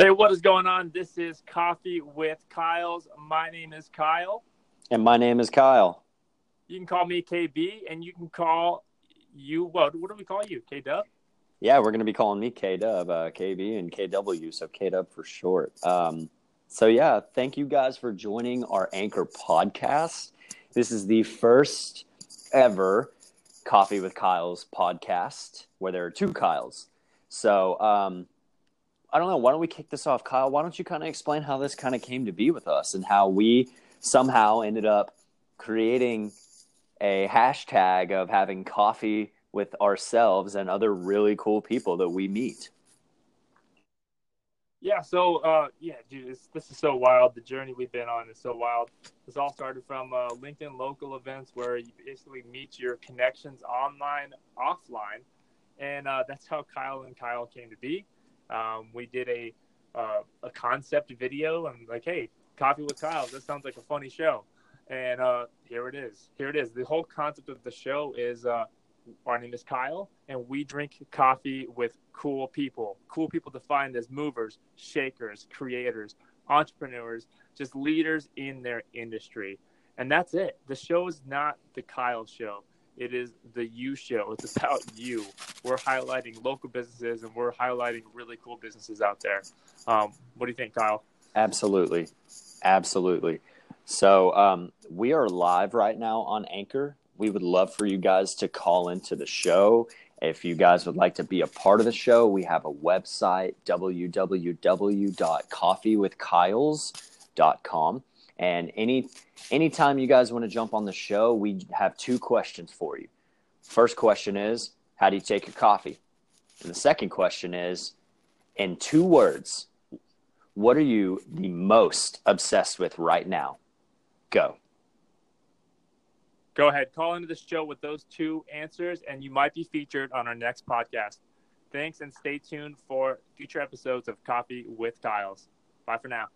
Hey, what is going on? This is Coffee with Kyle's. My name is Kyle. And my name is Kyle. You can call me KB, and you can call you what? What do we call you? K Dub. Yeah, we're going to be calling me K Dub, uh, KB, and KW, so K Dub for short. Um, so yeah, thank you guys for joining our Anchor podcast. This is the first ever Coffee with Kyle's podcast where there are two Kyles. So um, I don't know. Why don't we kick this off, Kyle? Why don't you kind of explain how this kind of came to be with us and how we somehow ended up creating a hashtag of having coffee with ourselves and other really cool people that we meet. Yeah, so uh, yeah, dude, this, this is so wild. The journey we've been on is so wild. This all started from uh, LinkedIn local events where you basically meet your connections online, offline, and uh, that's how Kyle and Kyle came to be. Um, we did a uh, a concept video and like, hey, coffee with Kyle. This sounds like a funny show, and uh, here it is. Here it is. The whole concept of the show is uh, our name is Kyle, and we drink coffee with cool people. Cool people defined as movers, shakers, creators, entrepreneurs, just leaders in their industry. And that's it. The show is not the Kyle show. It is the you show. It's about you. We're highlighting local businesses and we're highlighting really cool businesses out there. Um, what do you think, Kyle? Absolutely. Absolutely. So um, we are live right now on Anchor. We would love for you guys to call into the show. If you guys would like to be a part of the show, we have a website, www.coffeewithkyles.com. And any anytime you guys want to jump on the show, we have two questions for you. First question is, how do you take your coffee? And the second question is, in two words, what are you the most obsessed with right now? Go. Go ahead, call into the show with those two answers, and you might be featured on our next podcast. Thanks, and stay tuned for future episodes of Coffee with Kyles. Bye for now.